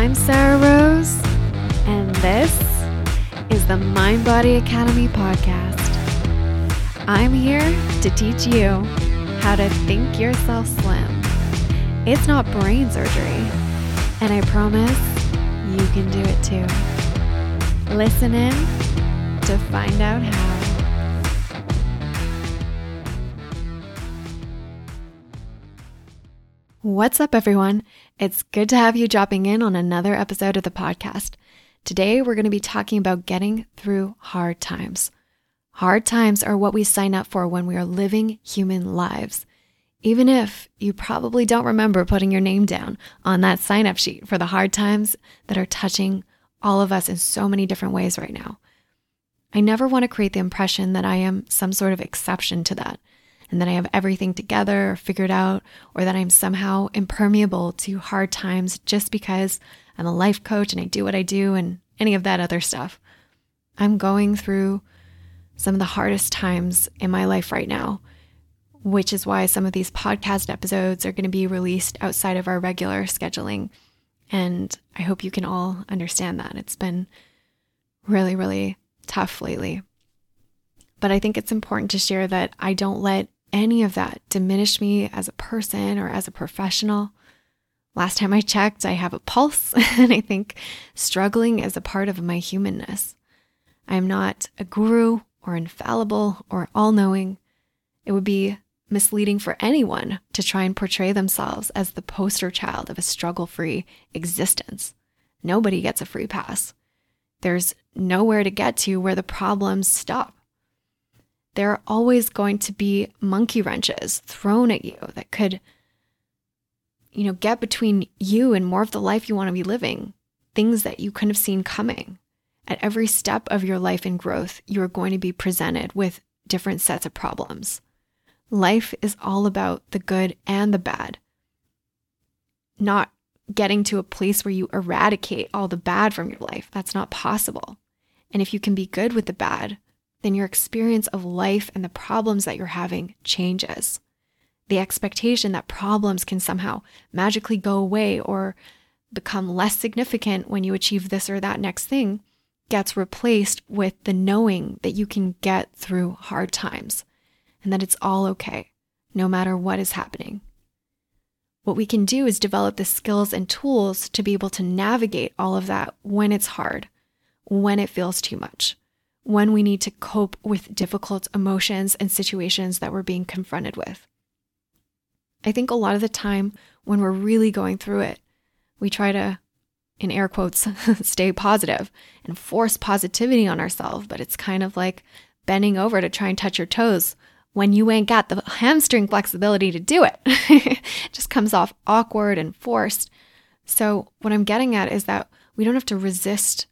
I'm Sarah Rose, and this is the Mind Body Academy podcast. I'm here to teach you how to think yourself slim. It's not brain surgery, and I promise you can do it too. Listen in to find out how. What's up, everyone? It's good to have you dropping in on another episode of the podcast. Today, we're going to be talking about getting through hard times. Hard times are what we sign up for when we are living human lives. Even if you probably don't remember putting your name down on that sign up sheet for the hard times that are touching all of us in so many different ways right now. I never want to create the impression that I am some sort of exception to that and that I have everything together or figured out, or that I'm somehow impermeable to hard times just because I'm a life coach and I do what I do and any of that other stuff. I'm going through some of the hardest times in my life right now, which is why some of these podcast episodes are going to be released outside of our regular scheduling. And I hope you can all understand that. It's been really, really tough lately. But I think it's important to share that I don't let any of that diminish me as a person or as a professional. Last time I checked, I have a pulse, and I think struggling is a part of my humanness. I am not a guru or infallible or all knowing. It would be misleading for anyone to try and portray themselves as the poster child of a struggle free existence. Nobody gets a free pass. There's nowhere to get to where the problems stop there are always going to be monkey wrenches thrown at you that could, you know, get between you and more of the life you want to be living, things that you couldn't have seen coming. At every step of your life and growth, you are going to be presented with different sets of problems. Life is all about the good and the bad, not getting to a place where you eradicate all the bad from your life. That's not possible. And if you can be good with the bad, then your experience of life and the problems that you're having changes. The expectation that problems can somehow magically go away or become less significant when you achieve this or that next thing gets replaced with the knowing that you can get through hard times and that it's all okay, no matter what is happening. What we can do is develop the skills and tools to be able to navigate all of that when it's hard, when it feels too much when we need to cope with difficult emotions and situations that we're being confronted with. I think a lot of the time when we're really going through it, we try to, in air quotes, stay positive and force positivity on ourselves, but it's kind of like bending over to try and touch your toes when you ain't got the hamstring flexibility to do it. it just comes off awkward and forced. So, what I'm getting at is that we don't have to resist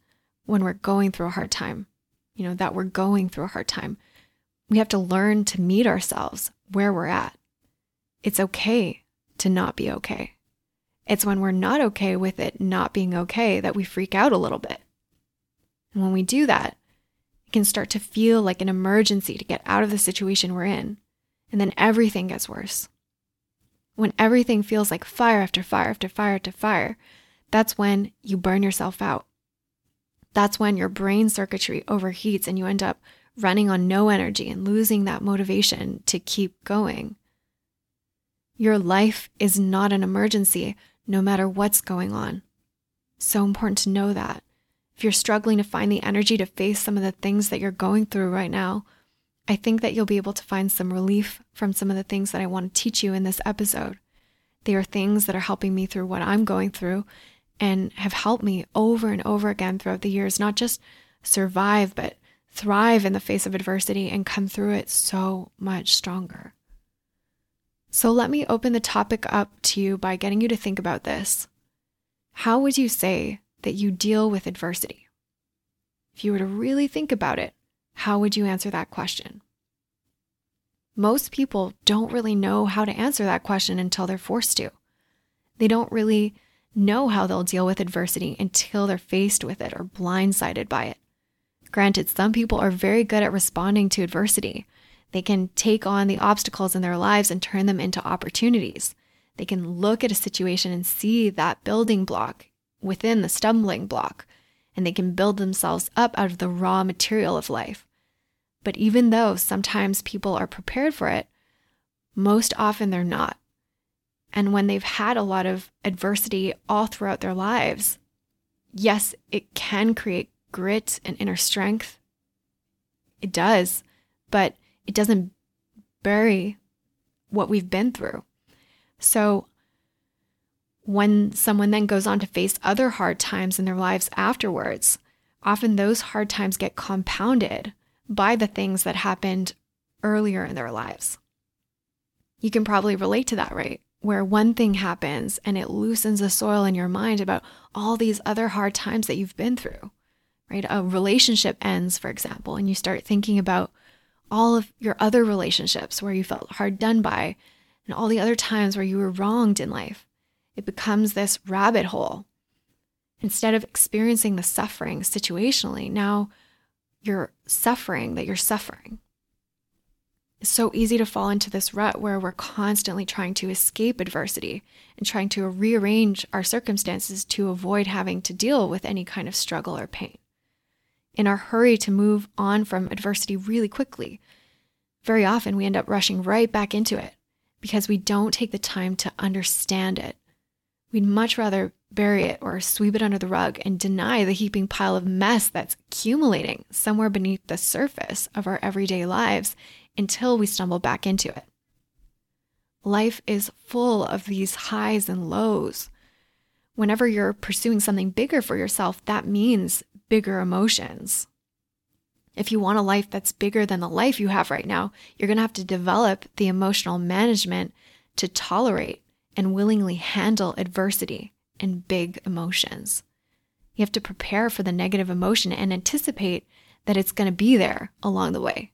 when we're going through a hard time you know, that we're going through a hard time. We have to learn to meet ourselves where we're at. It's okay to not be okay. It's when we're not okay with it not being okay that we freak out a little bit. And when we do that, it can start to feel like an emergency to get out of the situation we're in. And then everything gets worse. When everything feels like fire after fire after fire after fire, that's when you burn yourself out. That's when your brain circuitry overheats and you end up running on no energy and losing that motivation to keep going. Your life is not an emergency, no matter what's going on. So important to know that. If you're struggling to find the energy to face some of the things that you're going through right now, I think that you'll be able to find some relief from some of the things that I want to teach you in this episode. They are things that are helping me through what I'm going through and have helped me over and over again throughout the years, not just survive, but thrive in the face of adversity and come through it so much stronger. So let me open the topic up to you by getting you to think about this. How would you say that you deal with adversity? If you were to really think about it, how would you answer that question? Most people don't really know how to answer that question until they're forced to. They don't really know how they'll deal with adversity until they're faced with it or blindsided by it. Granted, some people are very good at responding to adversity. They can take on the obstacles in their lives and turn them into opportunities. They can look at a situation and see that building block within the stumbling block and they can build themselves up out of the raw material of life. But even though sometimes people are prepared for it, most often they're not. And when they've had a lot of adversity all throughout their lives, yes, it can create grit and inner strength. It does, but it doesn't bury what we've been through. So when someone then goes on to face other hard times in their lives afterwards, often those hard times get compounded by the things that happened earlier in their lives. You can probably relate to that, right? Where one thing happens and it loosens the soil in your mind about all these other hard times that you've been through, right? A relationship ends, for example, and you start thinking about all of your other relationships where you felt hard done by and all the other times where you were wronged in life. It becomes this rabbit hole. Instead of experiencing the suffering situationally, now you're suffering that you're suffering. It's so easy to fall into this rut where we're constantly trying to escape adversity and trying to rearrange our circumstances to avoid having to deal with any kind of struggle or pain. In our hurry to move on from adversity really quickly, very often we end up rushing right back into it because we don't take the time to understand it. We'd much rather bury it or sweep it under the rug and deny the heaping pile of mess that's accumulating somewhere beneath the surface of our everyday lives until we stumble back into it. Life is full of these highs and lows. Whenever you're pursuing something bigger for yourself, that means bigger emotions. If you want a life that's bigger than the life you have right now, you're going to have to develop the emotional management to tolerate and willingly handle adversity and big emotions. You have to prepare for the negative emotion and anticipate that it's going to be there along the way.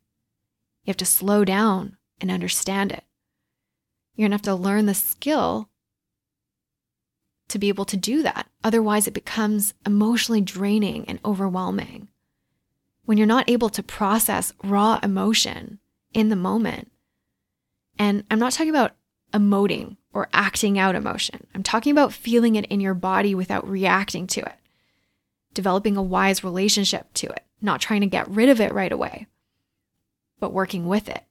You have to slow down and understand it. You're going to have to learn the skill to be able to do that. Otherwise, it becomes emotionally draining and overwhelming. When you're not able to process raw emotion in the moment, and I'm not talking about emoting or acting out emotion, I'm talking about feeling it in your body without reacting to it, developing a wise relationship to it, not trying to get rid of it right away, but working with it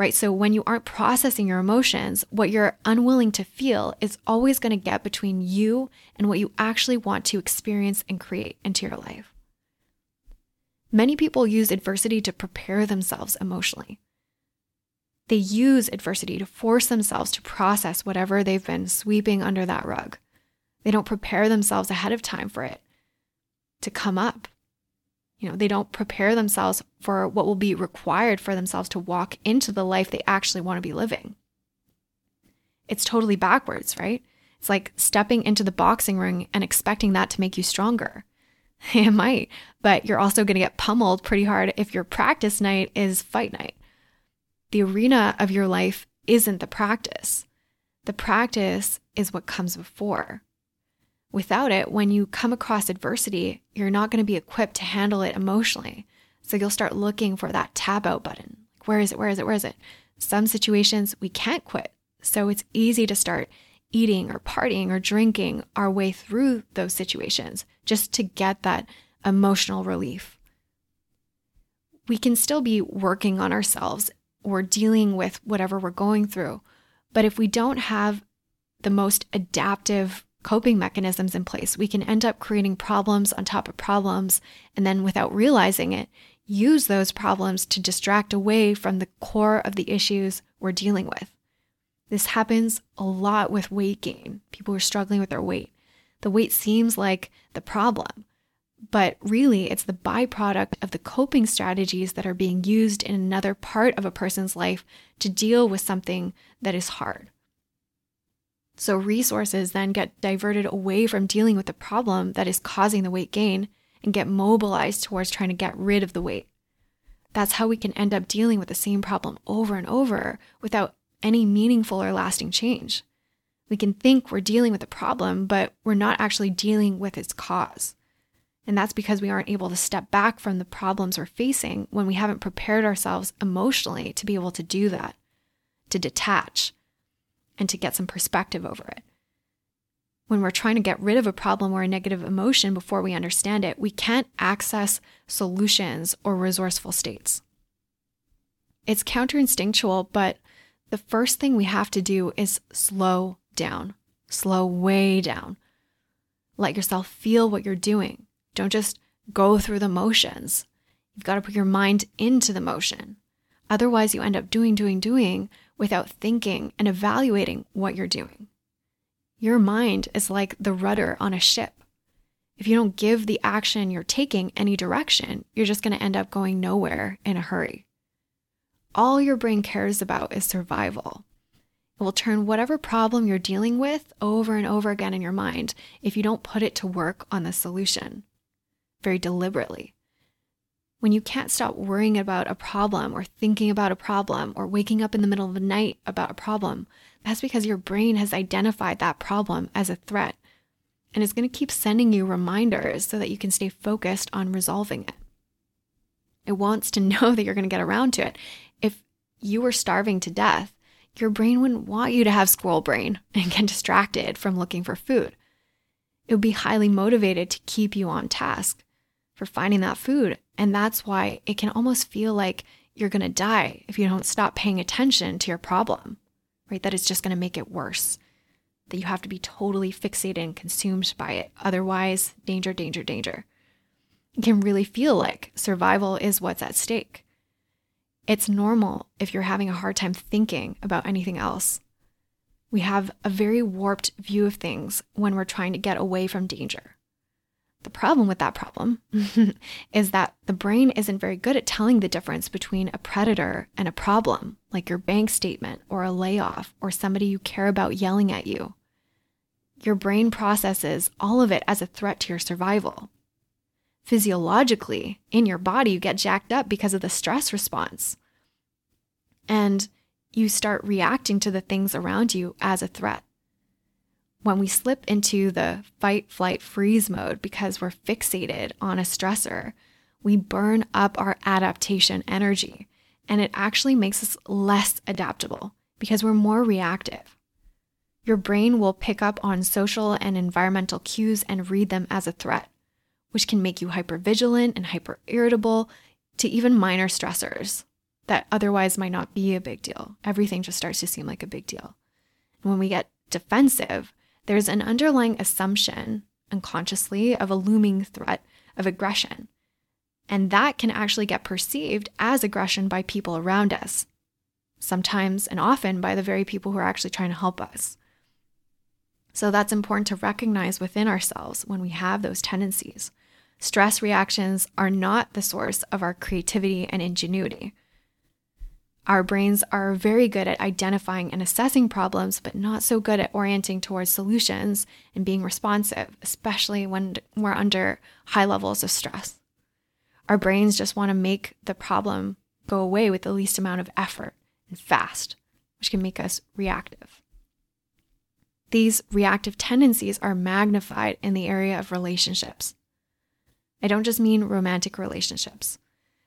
right? So when you aren't processing your emotions, what you're unwilling to feel is always going to get between you and what you actually want to experience and create into your life. Many people use adversity to prepare themselves emotionally. They use adversity to force themselves to process whatever they've been sweeping under that rug. They don't prepare themselves ahead of time for it to come up you know, they don't prepare themselves for what will be required for themselves to walk into the life they actually want to be living. It's totally backwards, right? It's like stepping into the boxing ring and expecting that to make you stronger. It might, but you're also going to get pummeled pretty hard if your practice night is fight night. The arena of your life isn't the practice. The practice is what comes before. Without it, when you come across adversity, you're not going to be equipped to handle it emotionally. So you'll start looking for that tab out button. Where is it? Where is it? Where is it? Some situations we can't quit. So it's easy to start eating or partying or drinking our way through those situations just to get that emotional relief. We can still be working on ourselves or dealing with whatever we're going through. But if we don't have the most adaptive coping mechanisms in place, we can end up creating problems on top of problems. And then, without realizing it, use those problems to distract away from the core of the issues we're dealing with. This happens a lot with weight gain. People are struggling with their weight. The weight seems like the problem, but really it's the byproduct of the coping strategies that are being used in another part of a person's life to deal with something that is hard. So resources then get diverted away from dealing with the problem that is causing the weight gain and get mobilized towards trying to get rid of the weight. That's how we can end up dealing with the same problem over and over without any meaningful or lasting change. We can think we're dealing with the problem, but we're not actually dealing with its cause. And that's because we aren't able to step back from the problems we're facing when we haven't prepared ourselves emotionally to be able to do that, to detach, and to get some perspective over it. when we're trying to get rid of a problem or a negative emotion before we understand it, we can't access solutions or resourceful states. It's counterinstinctual, but the first thing we have to do is slow down, slow way down. Let yourself feel what you're doing. Don't just go through the motions. You've got to put your mind into the motion. Otherwise, you end up doing, doing, doing without thinking and evaluating what you're doing. Your mind is like the rudder on a ship. If you don't give the action you're taking any direction, you're just going to end up going nowhere in a hurry. All your brain cares about is survival. It will turn whatever problem you're dealing with over and over again in your mind if you don't put it to work on the solution very deliberately. When you can't stop worrying about a problem or thinking about a problem or waking up in the middle of the night about a problem, that's because your brain has identified that problem as a threat and is going to keep sending you reminders so that you can stay focused on resolving it. It wants to know that you're going to get around to it. If you were starving to death, your brain wouldn't want you to have squirrel brain and get distracted from looking for food. It would be highly motivated to keep you on task for finding that food. And that's why it can almost feel like you're going to die if you don't stop paying attention to your problem right? That it's just going to make it worse. That you have to be totally fixated and consumed by it. Otherwise, danger, danger, danger. It can really feel like survival is what's at stake. It's normal if you're having a hard time thinking about anything else. We have a very warped view of things when we're trying to get away from danger. The problem with that problem is that the brain isn't very good at telling the difference between a predator and a problem, like your bank statement or a layoff or somebody you care about yelling at you. Your brain processes all of it as a threat to your survival. Physiologically, in your body, you get jacked up because of the stress response. And you start reacting to the things around you as a threat when we slip into the fight, flight, freeze mode because we're fixated on a stressor, we burn up our adaptation energy and it actually makes us less adaptable because we're more reactive. Your brain will pick up on social and environmental cues and read them as a threat, which can make you hypervigilant and hyper irritable to even minor stressors that otherwise might not be a big deal. Everything just starts to seem like a big deal. And when we get defensive, there's an underlying assumption unconsciously of a looming threat of aggression. And that can actually get perceived as aggression by people around us, sometimes and often by the very people who are actually trying to help us. So that's important to recognize within ourselves when we have those tendencies. Stress reactions are not the source of our creativity and ingenuity. Our brains are very good at identifying and assessing problems, but not so good at orienting towards solutions and being responsive, especially when we're under high levels of stress. Our brains just want to make the problem go away with the least amount of effort and fast, which can make us reactive. These reactive tendencies are magnified in the area of relationships. I don't just mean romantic relationships.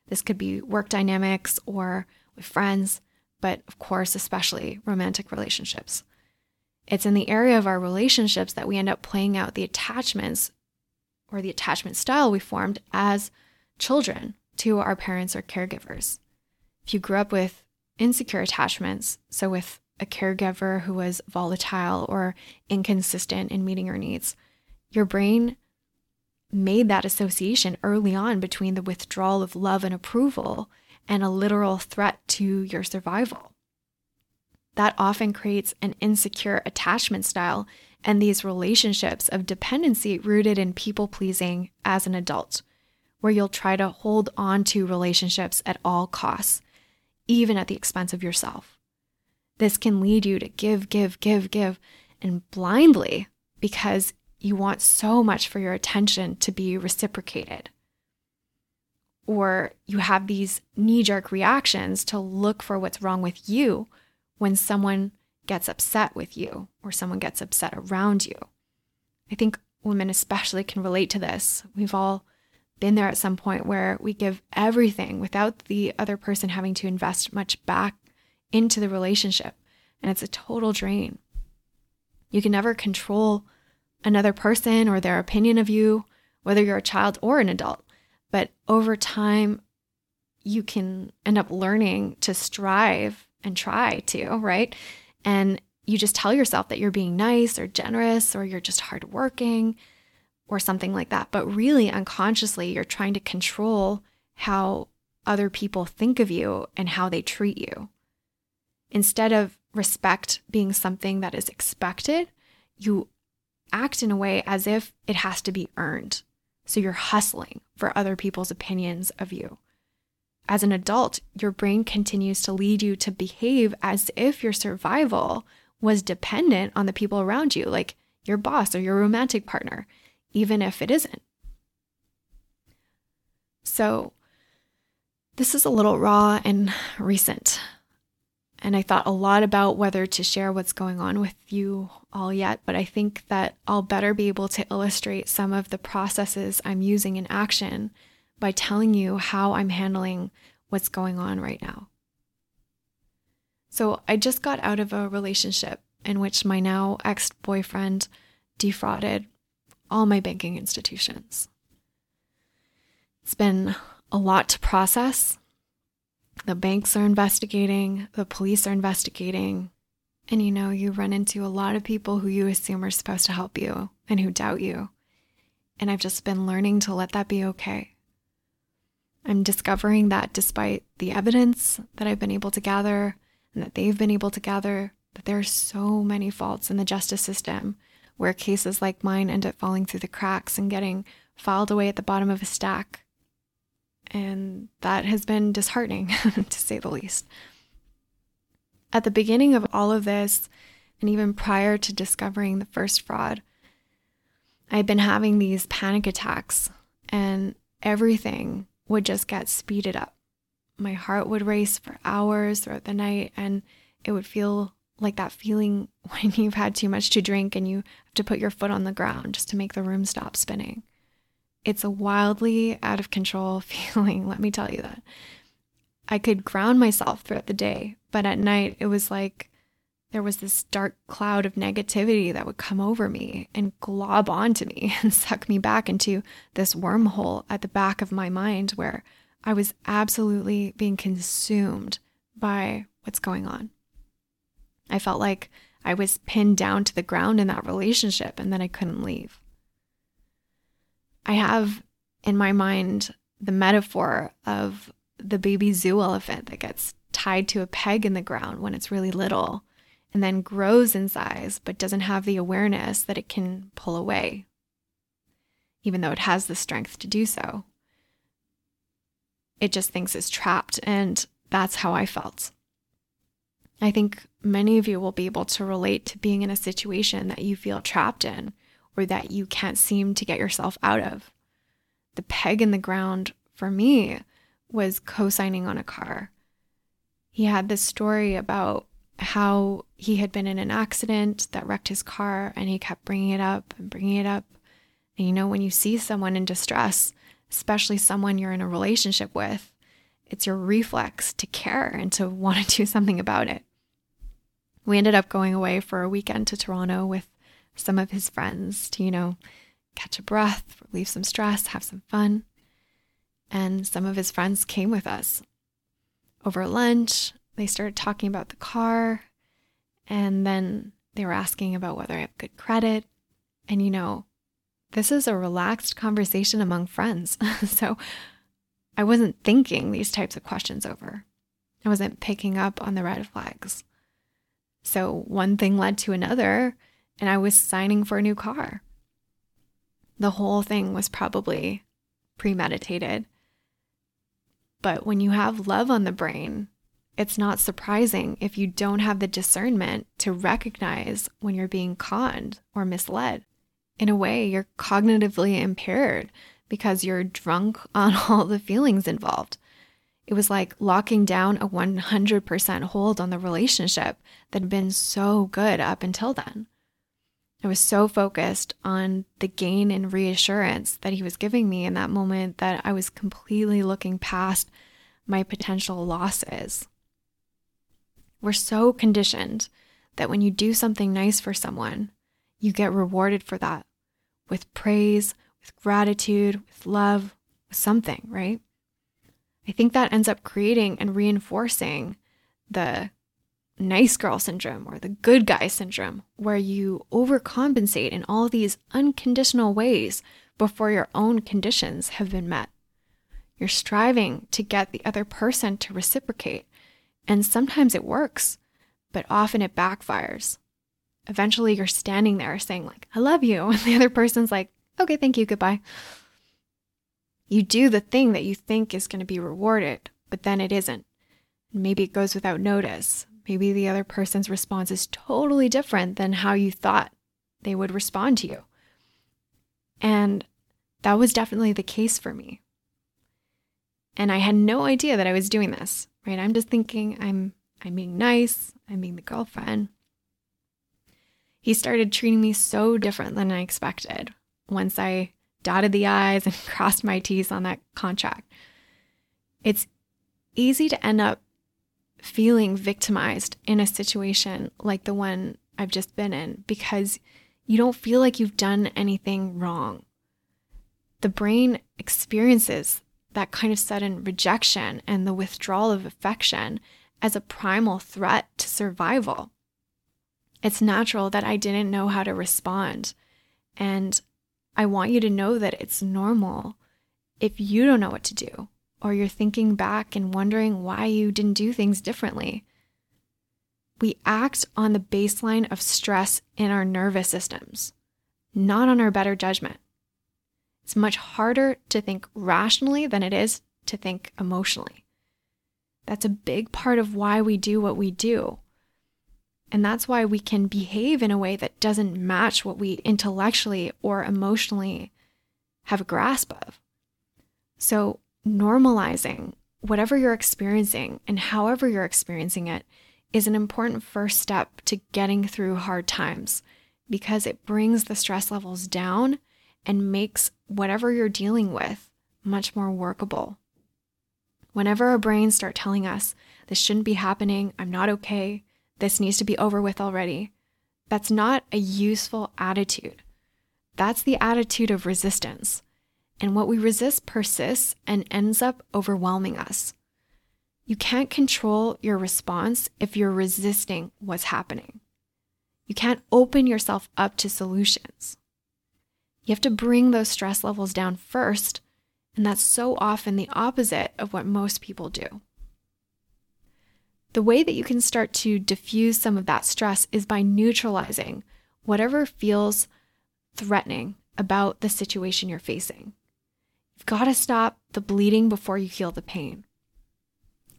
This could be work dynamics or with friends, but of course, especially romantic relationships. It's in the area of our relationships that we end up playing out the attachments or the attachment style we formed as children to our parents or caregivers. If you grew up with insecure attachments, so with a caregiver who was volatile or inconsistent in meeting your needs, your brain made that association early on between the withdrawal of love and approval and a literal threat to your survival. That often creates an insecure attachment style and these relationships of dependency rooted in people pleasing as an adult, where you'll try to hold on to relationships at all costs, even at the expense of yourself. This can lead you to give, give, give, give, and blindly because you want so much for your attention to be reciprocated or you have these knee jerk reactions to look for what's wrong with you when someone gets upset with you or someone gets upset around you. I think women especially can relate to this. We've all been there at some point where we give everything without the other person having to invest much back into the relationship, and it's a total drain. You can never control another person or their opinion of you, whether you're a child or an adult. But over time, you can end up learning to strive and try to, right? And you just tell yourself that you're being nice or generous or you're just hardworking or something like that. But really, unconsciously, you're trying to control how other people think of you and how they treat you. Instead of respect being something that is expected, you act in a way as if it has to be earned. So you're hustling for other people's opinions of you. As an adult, your brain continues to lead you to behave as if your survival was dependent on the people around you, like your boss or your romantic partner, even if it isn't. So, this is a little raw and recent. And I thought a lot about whether to share what's going on with you all yet, but I think that I'll better be able to illustrate some of the processes I'm using in action by telling you how I'm handling what's going on right now. So I just got out of a relationship in which my now ex boyfriend defrauded all my banking institutions. It's been a lot to process. The banks are investigating, the police are investigating. And you know, you run into a lot of people who you assume are supposed to help you and who doubt you. And I've just been learning to let that be okay. I'm discovering that despite the evidence that I've been able to gather, and that they've been able to gather that there are so many faults in the justice system where cases like mine end up falling through the cracks and getting filed away at the bottom of a stack. And that has been disheartening, to say the least. At the beginning of all of this, and even prior to discovering the first fraud, I had been having these panic attacks, and everything would just get speeded up my heart would race for hours throughout the night and it would feel like that feeling when you've had too much to drink and you have to put your foot on the ground just to make the room stop spinning. It's a wildly out of control feeling, let me tell you that. I could ground myself throughout the day, but at night it was like there was this dark cloud of negativity that would come over me and glob onto me and suck me back into this wormhole at the back of my mind where I was absolutely being consumed by what's going on. I felt like I was pinned down to the ground in that relationship and that I couldn't leave. I have in my mind the metaphor of the baby zoo elephant that gets tied to a peg in the ground when it's really little and then grows in size but doesn't have the awareness that it can pull away, even though it has the strength to do so it just thinks it's trapped. And that's how I felt. I think many of you will be able to relate to being in a situation that you feel trapped in or that you can't seem to get yourself out of. The peg in the ground for me was co signing on a car. He had this story about how he had been in an accident that wrecked his car and he kept bringing it up and bringing it up. And you know, when you see someone in distress, especially someone you're in a relationship with, it's your reflex to care and to want to do something about it. We ended up going away for a weekend to Toronto with some of his friends to, you know, catch a breath, relieve some stress, have some fun. And some of his friends came with us. Over lunch, they started talking about the car, and then they were asking about whether I have good credit. And, you know, this is a relaxed conversation among friends. so I wasn't thinking these types of questions over. I wasn't picking up on the red flags. So one thing led to another, and I was signing for a new car. The whole thing was probably premeditated. But when you have love on the brain, it's not surprising if you don't have the discernment to recognize when you're being conned or misled in a way, you're cognitively impaired because you're drunk on all the feelings involved. It was like locking down a 100% hold on the relationship that had been so good up until then. I was so focused on the gain and reassurance that he was giving me in that moment that I was completely looking past my potential losses. We're so conditioned that when you do something nice for someone, you get rewarded for that with praise, with gratitude, with love, with something, right? I think that ends up creating and reinforcing the nice girl syndrome or the good guy syndrome, where you overcompensate in all these unconditional ways before your own conditions have been met. You're striving to get the other person to reciprocate, and sometimes it works, but often it backfires. Eventually, you're standing there saying, like, I love you. And the other person's like, okay, thank you, goodbye. You do the thing that you think is going to be rewarded, but then it isn't. And maybe it goes without notice. Maybe the other person's response is totally different than how you thought they would respond to you. And that was definitely the case for me. And I had no idea that I was doing this, right? I'm just thinking I'm I'm being nice, I'm being the girlfriend. He started treating me so different than I expected once I dotted the I's and crossed my T's on that contract. It's easy to end up feeling victimized in a situation like the one I've just been in because you don't feel like you've done anything wrong. The brain experiences that kind of sudden rejection and the withdrawal of affection as a primal threat to survival. It's natural that I didn't know how to respond. And I want you to know that it's normal if you don't know what to do or you're thinking back and wondering why you didn't do things differently. We act on the baseline of stress in our nervous systems, not on our better judgment. It's much harder to think rationally than it is to think emotionally. That's a big part of why we do what we do. And that's why we can behave in a way that doesn't match what we intellectually or emotionally have a grasp of. So, normalizing whatever you're experiencing and however you're experiencing it is an important first step to getting through hard times because it brings the stress levels down and makes whatever you're dealing with much more workable. Whenever our brains start telling us, this shouldn't be happening, I'm not okay, this needs to be over with already, that's not a useful attitude. That's the attitude of resistance. And what we resist persists and ends up overwhelming us. You can't control your response if you're resisting what's happening. You can't open yourself up to solutions. You have to bring those stress levels down first, and that's so often the opposite of what most people do. The way that you can start to diffuse some of that stress is by neutralizing whatever feels threatening about the situation you're facing. You've got to stop the bleeding before you heal the pain.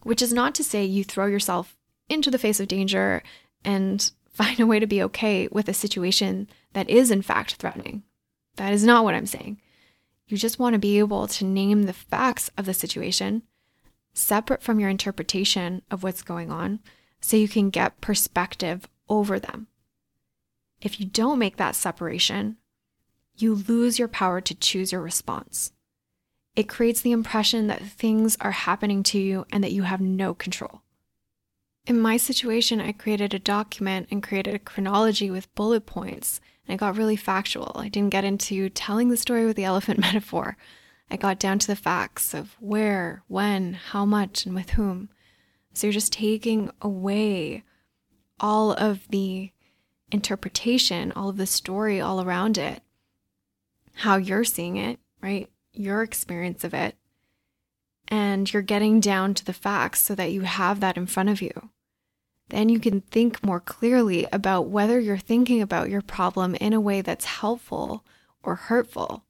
Which is not to say you throw yourself into the face of danger and find a way to be okay with a situation that is, in fact, threatening. That is not what I'm saying. You just want to be able to name the facts of the situation separate from your interpretation of what's going on so you can get perspective over them. If you don't make that separation, you lose your power to choose your response it creates the impression that things are happening to you and that you have no control. In my situation, I created a document and created a chronology with bullet points, and I got really factual. I didn't get into telling the story with the elephant metaphor. I got down to the facts of where, when, how much, and with whom. So you're just taking away all of the interpretation, all of the story all around it, how you're seeing it, right? Your experience of it and you're getting down to the facts so that you have that in front of you. Then you can think more clearly about whether you're thinking about your problem in a way that's helpful or hurtful,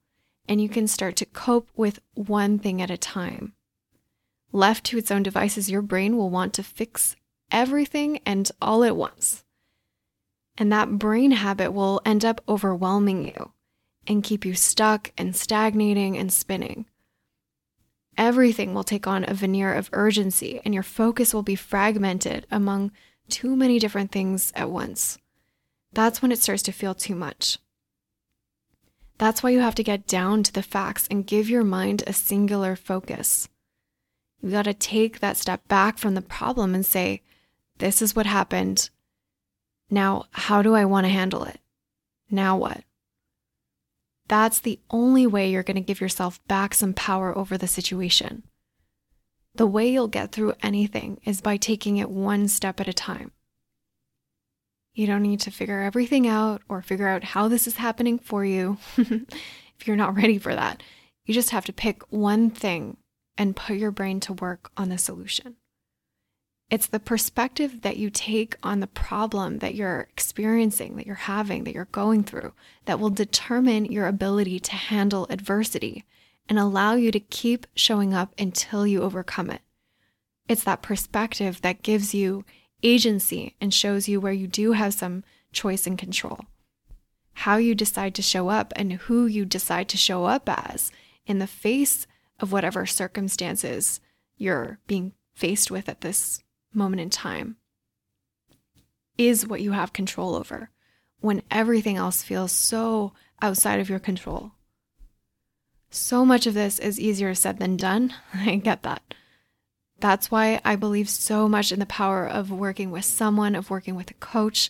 and you can start to cope with one thing at a time. Left to its own devices, your brain will want to fix everything and all at once. And that brain habit will end up overwhelming you and keep you stuck and stagnating and spinning. Everything will take on a veneer of urgency, and your focus will be fragmented among too many different things at once. That's when it starts to feel too much. That's why you have to get down to the facts and give your mind a singular focus. You got to take that step back from the problem and say, This is what happened. Now, how do I want to handle it? Now what? That's the only way you're going to give yourself back some power over the situation. The way you'll get through anything is by taking it one step at a time. You don't need to figure everything out or figure out how this is happening for you if you're not ready for that. You just have to pick one thing and put your brain to work on the solution. It's the perspective that you take on the problem that you're experiencing, that you're having, that you're going through, that will determine your ability to handle adversity and allow you to keep showing up until you overcome it. It's that perspective that gives you agency and shows you where you do have some choice and control. How you decide to show up and who you decide to show up as in the face of whatever circumstances you're being faced with at this moment in time is what you have control over when everything else feels so outside of your control. So much of this is easier said than done. I get that. That's why I believe so much in the power of working with someone, of working with a coach.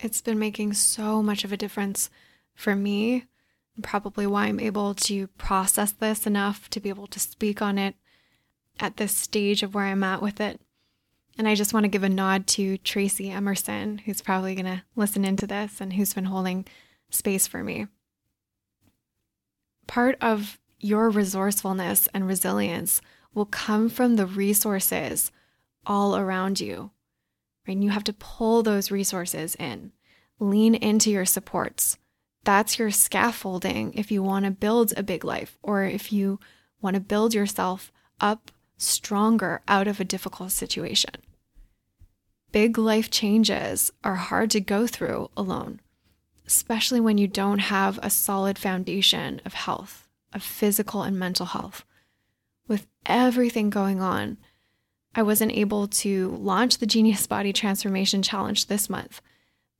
It's been making so much of a difference for me, probably why I'm able to process this enough to be able to speak on it at this stage of where I'm at with it. And I just want to give a nod to Tracy Emerson, who's probably going to listen into this and who's been holding space for me. Part of your resourcefulness and resilience will come from the resources all around you. Right? And you have to pull those resources in, lean into your supports. That's your scaffolding if you want to build a big life or if you want to build yourself up stronger out of a difficult situation. Big life changes are hard to go through alone, especially when you don't have a solid foundation of health, of physical and mental health. With everything going on, I wasn't able to launch the Genius Body Transformation Challenge this month,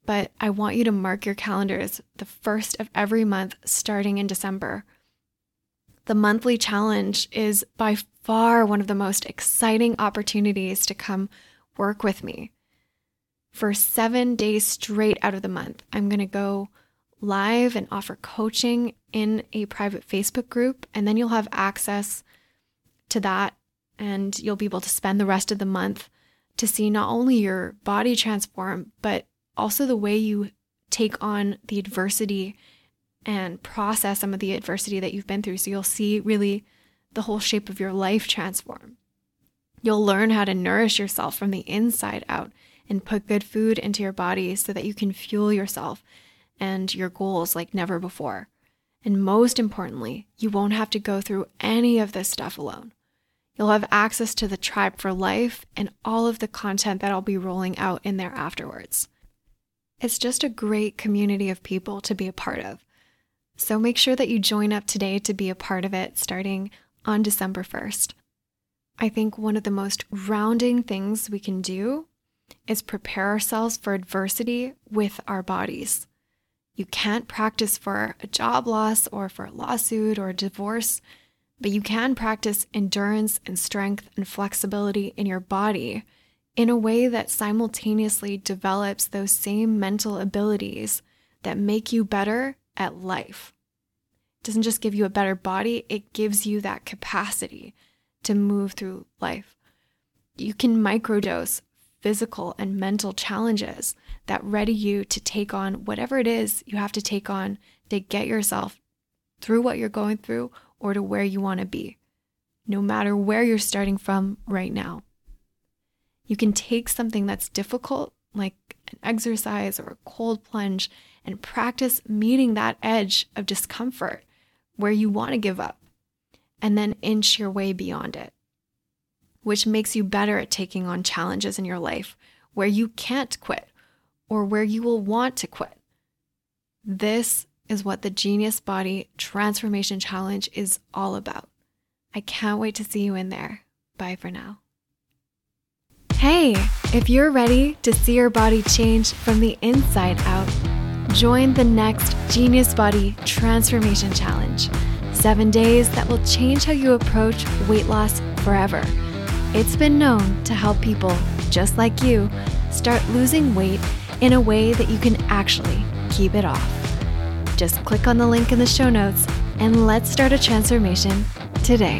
but I want you to mark your calendars the first of every month starting in December. The monthly challenge is by far one of the most exciting opportunities to come work with me for seven days straight out of the month. I'm going to go live and offer coaching in a private Facebook group, and then you'll have access to that and you'll be able to spend the rest of the month to see not only your body transform, but also the way you take on the adversity and process some of the adversity that you've been through. So you'll see really the whole shape of your life transform. You'll learn how to nourish yourself from the inside out and put good food into your body so that you can fuel yourself and your goals like never before. And most importantly, you won't have to go through any of this stuff alone. You'll have access to the tribe for life and all of the content that I'll be rolling out in there afterwards. It's just a great community of people to be a part of. So make sure that you join up today to be a part of it starting on December 1st. I think one of the most rounding things we can do is prepare ourselves for adversity with our bodies. You can't practice for a job loss or for a lawsuit or a divorce, but you can practice endurance and strength and flexibility in your body in a way that simultaneously develops those same mental abilities that make you better at life. It doesn't just give you a better body, it gives you that capacity to move through life. You can microdose physical and mental challenges that ready you to take on whatever it is you have to take on to get yourself through what you're going through or to where you want to be, no matter where you're starting from right now. You can take something that's difficult, like an exercise or a cold plunge, and practice meeting that edge of discomfort where you want to give up, and then inch your way beyond it which makes you better at taking on challenges in your life where you can't quit or where you will want to quit. This is what the Genius Body Transformation Challenge is all about. I can't wait to see you in there. Bye for now. Hey, if you're ready to see your body change from the inside out, join the next Genius Body Transformation Challenge. Seven days that will change how you approach weight loss forever. It's been known to help people just like you start losing weight in a way that you can actually keep it off. Just click on the link in the show notes and let's start a transformation today.